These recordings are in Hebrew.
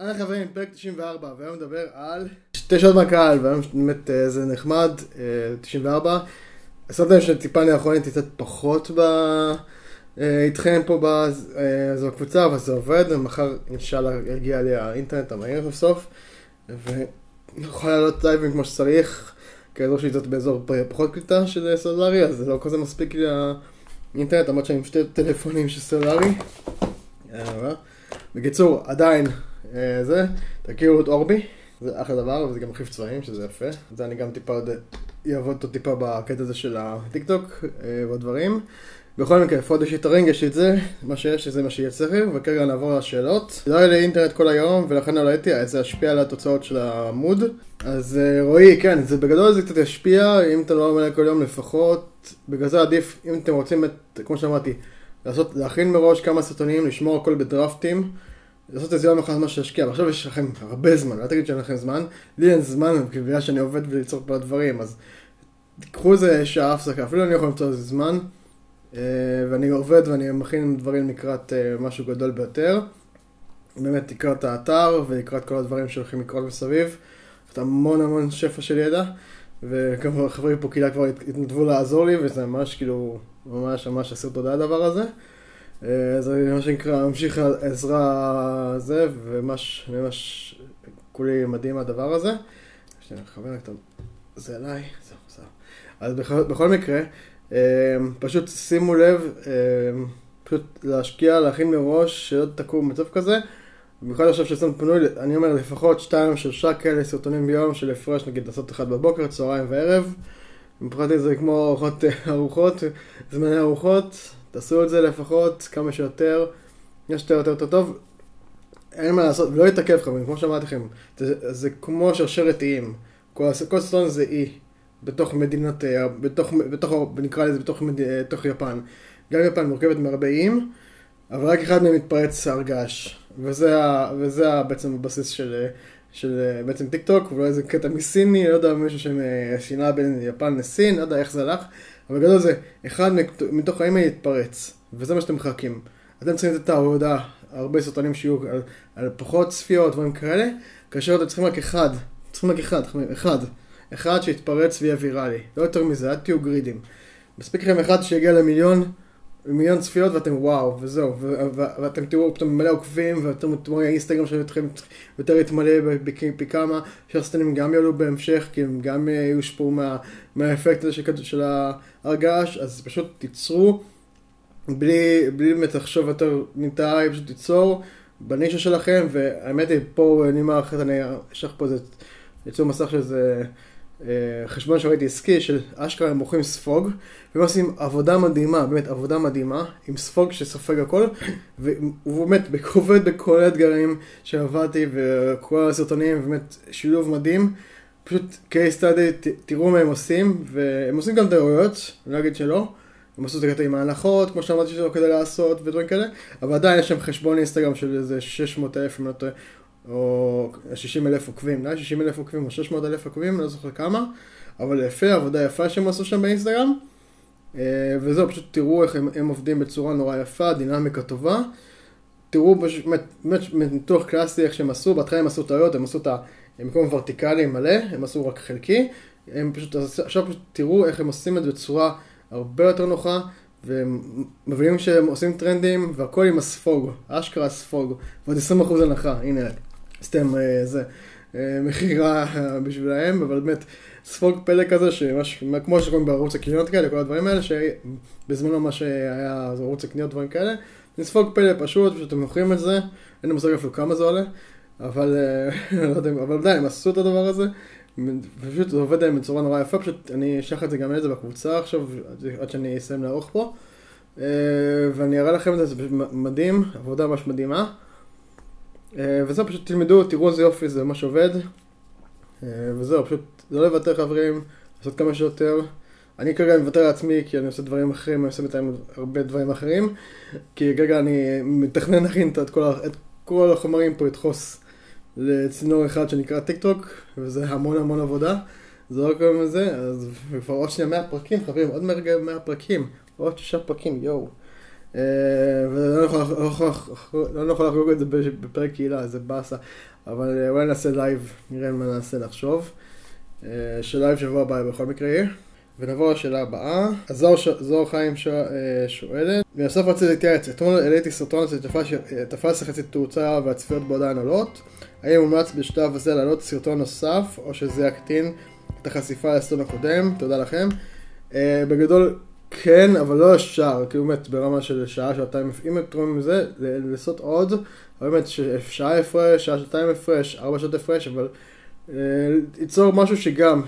אהלן חברים, פרק 94, והיום נדבר על שתי שעות מהקהל, והיום באמת אה, זה נחמד, אה, 94. שמתם שטיפה אני יכול להתייצב פחות ב... אה, איתכם פה בז- אה, זו הקבוצה, אבל זה עובד, ומחר אינשאללה יגיע לי האינטרנט המהיר סוף סוף, ויכול לעלות לייבים כמו שצריך, כאזור שלי זאת באזור פחות קליטה של סלולרי, אז זה לא כזה מספיק לי האינטרנט, למרות שאני עם שתי טלפונים של סלולרי. אה, בקיצור, עדיין, אה, זה, תכירו את אורבי, זה אחלה דבר, וזה גם מחליף צבעים, שזה יפה. זה אני גם טיפה עוד אעבוד אותו טיפה בקטע הזה של הטיקטוק אה, ועוד דברים. בכל מקרה, יתרנג, יש לי את זה, מה שיש, זה מה שיהיה צריך, וכרגע נעבור לשאלות. לא היה לי אינטרנט כל היום, ולכן לא אז זה ישפיע על התוצאות של העמוד. אז אה, רועי, כן, זה בגדול זה קצת ישפיע, אם אתה לא עומד כל יום לפחות, בגלל זה עדיף, אם אתם רוצים, את, כמו שאמרתי, לעשות, להכין מראש כמה סרטונים, לשמור הכל בדרפטים, לעשות איזה יום אחד מה שישקיע, ועכשיו יש לכם הרבה זמן, אל תגיד שאין לכם זמן, לי אין זמן, בגלל שאני עובד וליצור פה דברים, אז תיקחו איזה שעה הפסקה, אפילו אני יכול למצוא איזה זמן, ואני עובד ואני מכין דברים לקראת אה, משהו גדול ביותר, באמת לקראת האתר ולקראת כל הדברים שהולכים לקרות מסביב, יש המון המון שפע של ידע, וכמובן חברים פה קהילה כבר הת- התנדבו לעזור לי, וזה ממש כאילו, ממש ממש אסיר תודה הדבר הזה. אה, זה מה שנקרא, ממשיך העזרה הזה, וממש, ממש, כולי מדהים הדבר הזה. שנייה, חבר זה עליי, זהו, זהו. אז בכל, בכל מקרה, אה, פשוט שימו לב, אה, פשוט להשקיע, להכין מראש, שלא תקעו במצב כזה. במיוחד עכשיו ששם פנוי, אני אומר לפחות שתיים, שלושה כאלה סרטונים ביום של הפרש, נגיד לעשות אחד בבוקר, צהריים וערב. מבחינתי זה כמו ארוחות, ארוחות, זמני ארוחות, תעשו את זה לפחות כמה שיותר, יש יותר יותר יותר טוב. אין מה לעשות, לא יתעכב חברים, כמו שאמרתי לכם, זה, זה כמו שרשרת איים, כל, כל סרטון זה אי, בתוך מדינת, אה, בתוך, בתוך, נקרא לזה בתוך, מד- אה, בתוך יפן. גם יפן מורכבת מהרבה איים, אבל רק אחד מהם מתפרץ הר געש, וזה, וזה בעצם הבסיס של, אה, של בעצם טיק טוק, ואולי זה קטע מסיני, לא יודע, מישהו ששינה בין יפן לסין, לא יודע איך זה הלך, אבל בגדול זה, אחד מת- מתוך האם יתפרץ, וזה מה שאתם מחכים. אתם צריכים לתת את העבודה, הרבה סרטונים שיהיו על, על פחות צפיות, דברים כאלה, כאשר אתם צריכים רק אחד, צריכים רק אחד, אחד, אחד שיתפרץ ויהיה ויראלי, לא יותר מזה, אל תהיו גרידים. מספיק לכם אחד שיגיע למיליון, מיליון צפיות ואתם וואו, וזהו, ואתם תראו פתאום מלא עוקבים, ואתם תראו האינסטגרם שלכם יותר יתמלא פי כמה, שהסרטונים גם יעלו בהמשך, כי הם גם אה, יושפעו מה- מהאפקט הזה של, געש, אז פשוט תיצרו, בלי, באמת לחשוב יותר מדי, פשוט תיצור בנישה שלכם, והאמת היא, פה אני אחרת, אני אשלח פה איזה ייצור מסך של איזה חשבון שראיתי עסקי, של אשכרה הם מוכרים ספוג, והם עושים עבודה מדהימה, באמת עבודה מדהימה, עם ספוג שסופג הכל, והוא באמת עובד בכל האתגרים שעבדתי, וכל הסרטונים, באמת שילוב מדהים. פשוט case study, תראו מה הם עושים, והם עושים גם טעויות, אני לא אגיד שלא. הם עשו את הקטע עם ההנחות, כמו שאמרתי שזה לא כדי לעשות, ודברים כאלה, אבל עדיין יש שם חשבון אינסטגרם של איזה 600 אלף, אם לא טועה, או 60 אלף עוקבים, לא 60 אלף עוקבים או 600 אלף עוקבים, לא זוכר כמה, אבל יפה, עבודה יפה שהם עשו שם באינסטגרם. אה, וזהו, פשוט תראו איך הם, הם עובדים בצורה נורא יפה, דינמיקה טובה. תראו באמת, באמת ניתוח קלאסי איך שהם עשו, בהתחלה הם עשו טעויות, הם עשו את המקום ורטיקלי מלא, הם עשו רק חלקי, הם פשוט, עכשיו פשוט תראו איך הם עושים את זה בצורה הרבה יותר נוחה, והם מבינים שהם עושים טרנדים, והכל עם הספוג, אשכרה הספוג, ועוד 20% הנחה, הנה, סתם אה, זה, אה, מכירה אה, בשבילהם, אבל באמת, ספוג פלא כזה, שמש, כמו שקוראים בערוץ הקניות כאלה, כל הדברים האלה, שבזמנו מה שהיה ערוץ הקניות, דברים כאלה, זה ספוג פלא פשוט, פשוט אתם מוכרים את זה, אין לי מושג אפילו כמה זה עולה, אבל אה, לא יודע, אבל די, הם עשו את הדבר הזה, ופשוט זה עובד להם בצורה נורא יפה, פשוט אני אשלח את זה גם לזה בקבוצה עכשיו, עד- שאני אסיים לערוך פה, אה, ואני אראה לכם את זה, זה פשוט מדהים, עבודה ממש מדהימה. אה, וזהו, פשוט תלמדו, תראו איזה יופי זה ממש עובד. אה, וזהו, פשוט לא לוותר חברים, לעשות כמה שיותר. אני כרגע מוותר על עצמי כי אני עושה דברים אחרים, אני עושה בינתיים הרבה דברים אחרים. כי כרגע אני מתכנן להכין את כל, את כל החומרים פה, לדחוס לצינור אחד שנקרא טיק טוק, וזה המון המון עבודה. זורק קוראים לזה, אז כבר עוד שנייה 100 פרקים, חברים, עוד מרגע 100 פרקים, עוד שישה פרקים, יואו. ולא לא לא יכול לחגוג את זה בפרק קהילה, זה באסה. אבל אה, אולי נעשה live, נראה מה נעשה לחשוב. אה, ש live שבוע הבא בכל מקרה יהיה. ונעבור לשאלה הבאה. אז זוהר חיים אה, שואלת, בנוסף רציתי להתייעץ, אתמול העליתי סרטון שתפס יחסית תאוצה והצפיות בו עדיין עולות. האם מומלץ בשלב הזה להעלות סרטון נוסף, או שזה יקטין את החשיפה לסרטון הקודם? תודה לכם. בגדול כן, אבל לא ישר, כאילו באמת ברמה של שעה, שעתיים, אם אתם רואים מזה, ל- לעשות עוד, באמת שעה הפרש, שעה, שעתיים הפרש, ארבע שעות הפרש, אבל אה, ליצור משהו שגם,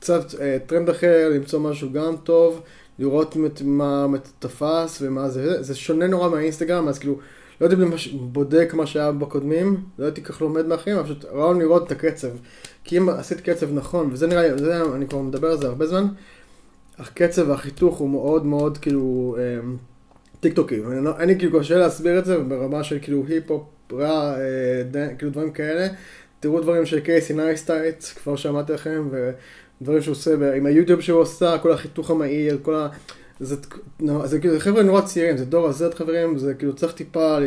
קצת אה, טרנד אחר, למצוא משהו גם טוב, לראות את מה את תפס ומה זה, זה שונה נורא מהאינסטגרם, אז כאילו, לא הייתי ממש בודק מה שהיה בקודמים, לא הייתי כך לומד מאחרים, פשוט רעיון לראות את הקצב. כי אם עשית קצב נכון, וזה נראה לי, זה, אני כבר מדבר על זה הרבה זמן, הקצב והחיתוך הוא מאוד מאוד כאילו אמ, טיק טוקי, ואני לא- אני כאילו קשה להסביר את זה ברמה של כאילו היפ-הופ, רע, אה, כאילו דברים כאלה. תראו דברים של קייסי נייסטט, כבר שמתי לכם, ודברים שהוא עושה עם היוטיוב שהוא עושה, כל החיתוך המהיר, כל ה... זה כאילו חבר'ה נורא צעירים, זה דור ה Z חברים, זה כאילו צריך טיפה,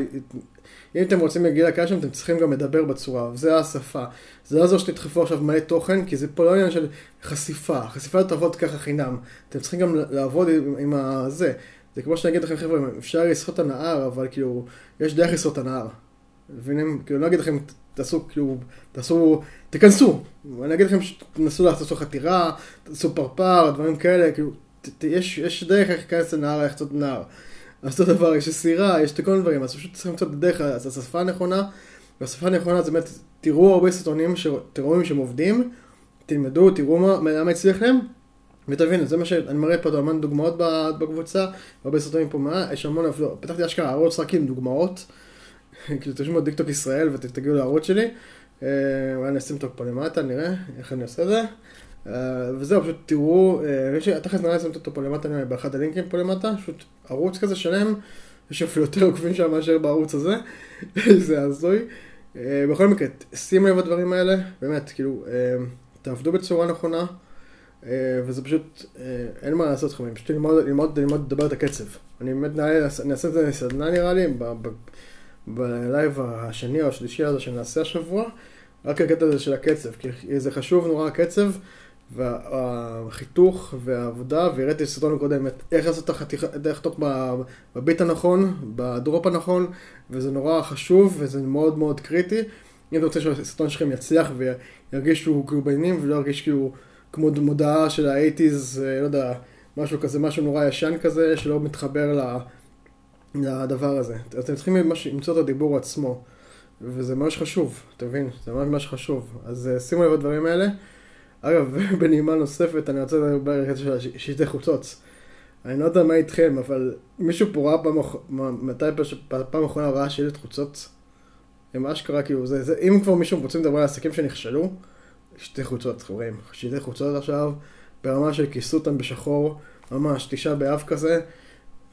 אם אתם רוצים להגיע לקהל שם, אתם צריכים גם לדבר בצורה, וזה השפה. זה לא יעזור שתדחפו עכשיו מלא תוכן, כי זה פה לא עניין של חשיפה, חשיפה לא תעבוד ככה חינם. אתם צריכים גם לעבוד עם, עם הזה. זה כמו שאני אגיד לכם, חבר'ה, אפשר לשחות את הנהר, אבל כאילו, יש דרך לשחות את הנהר. מבינים? כאילו, לא אגיד לכם, תעשו, כאילו, תעשו, תיכנסו. אני אגיד לכם, תנסו לעשות חתירה, תעשו פרפר, דברים כאלה, כאילו, ת, ת, יש, יש דרך איך להיכנס לנהר, איך לעשות נהר. אז אותו דבר, יש סירה, יש את כל הדברים, אז פשוט צריכים למצוא את הדרך, אז השפה הנכונה, והשפה הנכונה זה באמת, תראו הרבה סרטונים, ש- תראו שהם עובדים, תלמדו, תראו מה, למה הצליח להם, ותבינו, זה מה שאני מראה פה המון דוגמאות בקבוצה, הרבה סרטונים פה, מה, יש המון, אפילו, פתחתי אשכרה ערוץ רק עם דוגמאות, כאילו תרשמו בדיקטוק ישראל ותגיעו לערוץ שלי, אה, אולי אני אשים אותו פה למטה, נראה איך אני עושה את זה. אה, וזהו, פשוט תראו, אה, יש לי, תכף נראה לי שמת אותו פה למטה, נראה לי, באחד הלינקים פה למטה, פשוט ערוץ כזה שלם, יש אפילו יותר עוקבים שם מאשר בערוץ הזה, זה הזוי. אה, בכל מקרה, שימו לב לדברים האלה, באמת, כאילו, תעבדו בצורה נכונה, וזה פשוט, אין מה לעשות לכם, פשוט ללמוד, ללמוד, ללמוד לדבר את הקצב. אני באמת, נראה לי, את זה סדנה נראה לי, בלייב השני או השלישי הזה שנעשה השבוע, רק הקטע הזה של הקצב, כי זה חשוב נורא הקצב, והחיתוך והעבודה, והראיתי סרטון קודם איך לעשות את החתיכה, איך לחתוך בביט הנכון, בדרופ הנכון, וזה נורא חשוב וזה מאוד מאוד קריטי. אם אתה רוצה שהסרטון שלכם יצליח וירגיש שהוא כאילו בעניינים ולא ירגיש כאילו כמו מודעה של האייטיז, לא יודע, משהו כזה, משהו נורא ישן כזה, שלא מתחבר. לדבר הזה. אתם צריכים למצוא את הדיבור עצמו, וזה ממש חשוב, אתה מבין? זה ממש ממש חשוב. אז אה, שימו לב לדברים האלה. אגב, בנימה נוספת, אני רוצה לדבר על הקטע של שלטי חוצות. אני לא יודע מה איתכם, אבל מישהו פה ראה פעם, מתי פעם אחרונה ראה שלט חוצות? הם אשכרה כאילו, זה, זה, אם כבר מישהו רוצים לדבר על עסקים שנכשלו, שלטי חוצות, חברים. שלטי חוצות עכשיו, ברמה של כיסו אותם בשחור, ממש, תשעה באב כזה.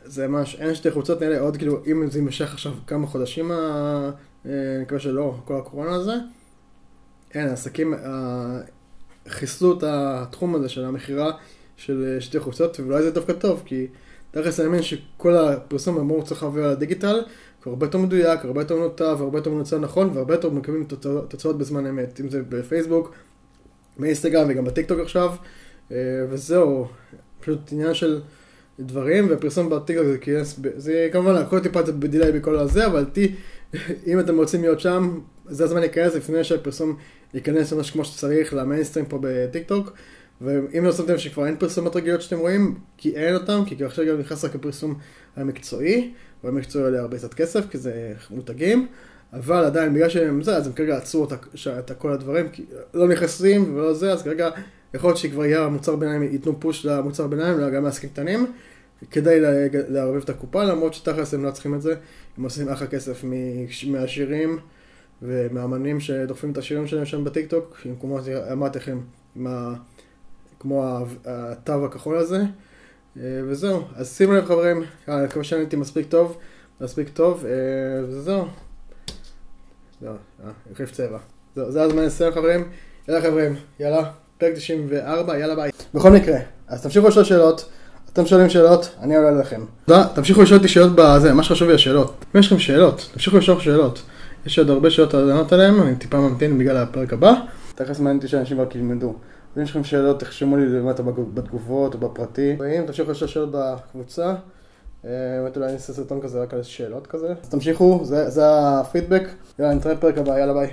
זה ממש, אין שתי חולצות נראה עוד כאילו, אם זה יימשך עכשיו כמה חודשים, אה, אני מקווה שלא, כל הקורונה הזה, אין, העסקים חיסלו את התחום הזה של המכירה של אה, שתי חולצות, ואולי זה דווקא טוב, כי תכלס אני מאמין שכל הפרסום אמור צריך לעבור על הדיגיטל, הוא הרבה יותר מדויק, הרבה יותר מנותב, הרבה יותר מנוצל נכון, והרבה יותר מקבלים תוצאות, בזמן אמת, אם זה בפייסבוק, באינסטגרם וגם בטיקטוק עכשיו, אה, וזהו, פשוט עניין של... דברים, ופרסום בטיקטוק זה כנס, זה כמובן הכל טיפה בדיליי בכל הזה, אבל תי, אם אתם רוצים להיות שם, זה הזמן להיכנס לפני שהפרסום ייכנס ממש כמו שצריך למיינסטרים פה בטיקטוק, ואם לא שמתם שכבר אין פרסומות רגילות שאתם רואים, כי אין אותם, כי עכשיו גם נכנס רק הפרסום המקצועי, והמקצועי עולה הרבה קצת כסף, כי זה מותגים, אבל עדיין בגלל שהם זה, אז הם כרגע עצרו את, את כל הדברים, כי לא נכנסים ולא זה, אז כרגע יכול להיות שכבר יהיה המוצר ביניים, ייתנו פוש למוצר ביניים, גם לעסקים קטנים, כדי לערבב את הקופה, למרות שתכלס הם לא צריכים את זה, הם עושים אחלה כסף מהשירים ומאמנים שדוחפים את השירים שלהם שם בטיקטוק, כמו אמרתי לכם, ה... כמו התו הכחול הזה, וזהו, אז שימו לב חברים, אני מקווה שאני הייתי מספיק טוב, מספיק טוב, וזהו. זהו, החליף צבע. זהו, זה הזמן לסיים חברים, יאללה חברים, יאללה. פרק 94, יאללה ביי. בכל מקרה, אז תמשיכו לשאול שאלות, אתם שואלים שאלות, אני עולה לכם. תודה, תמשיכו לשאול אותי שאלות בזה, מה שחשוב לי השאלות. אם יש לכם שאלות, תמשיכו לשאול שאלות. יש עוד הרבה שאלות לענות עליהן, אני טיפה ממתין בגלל הפרק הבא. תכף מעניין אותי שאנשים רק ילמדו. אם יש לכם שאלות, תחשמו לי למטה בתגובות או בפרטי. ואם תמשיכו לשאול שאלות בקבוצה, אה, באמת אולי אני אעשה סרטון כזה רק על שאלות כזה. אז תמשיכו, זה, הפידבק. יאללה, נתראה בפרק הבא, יאללה ביי.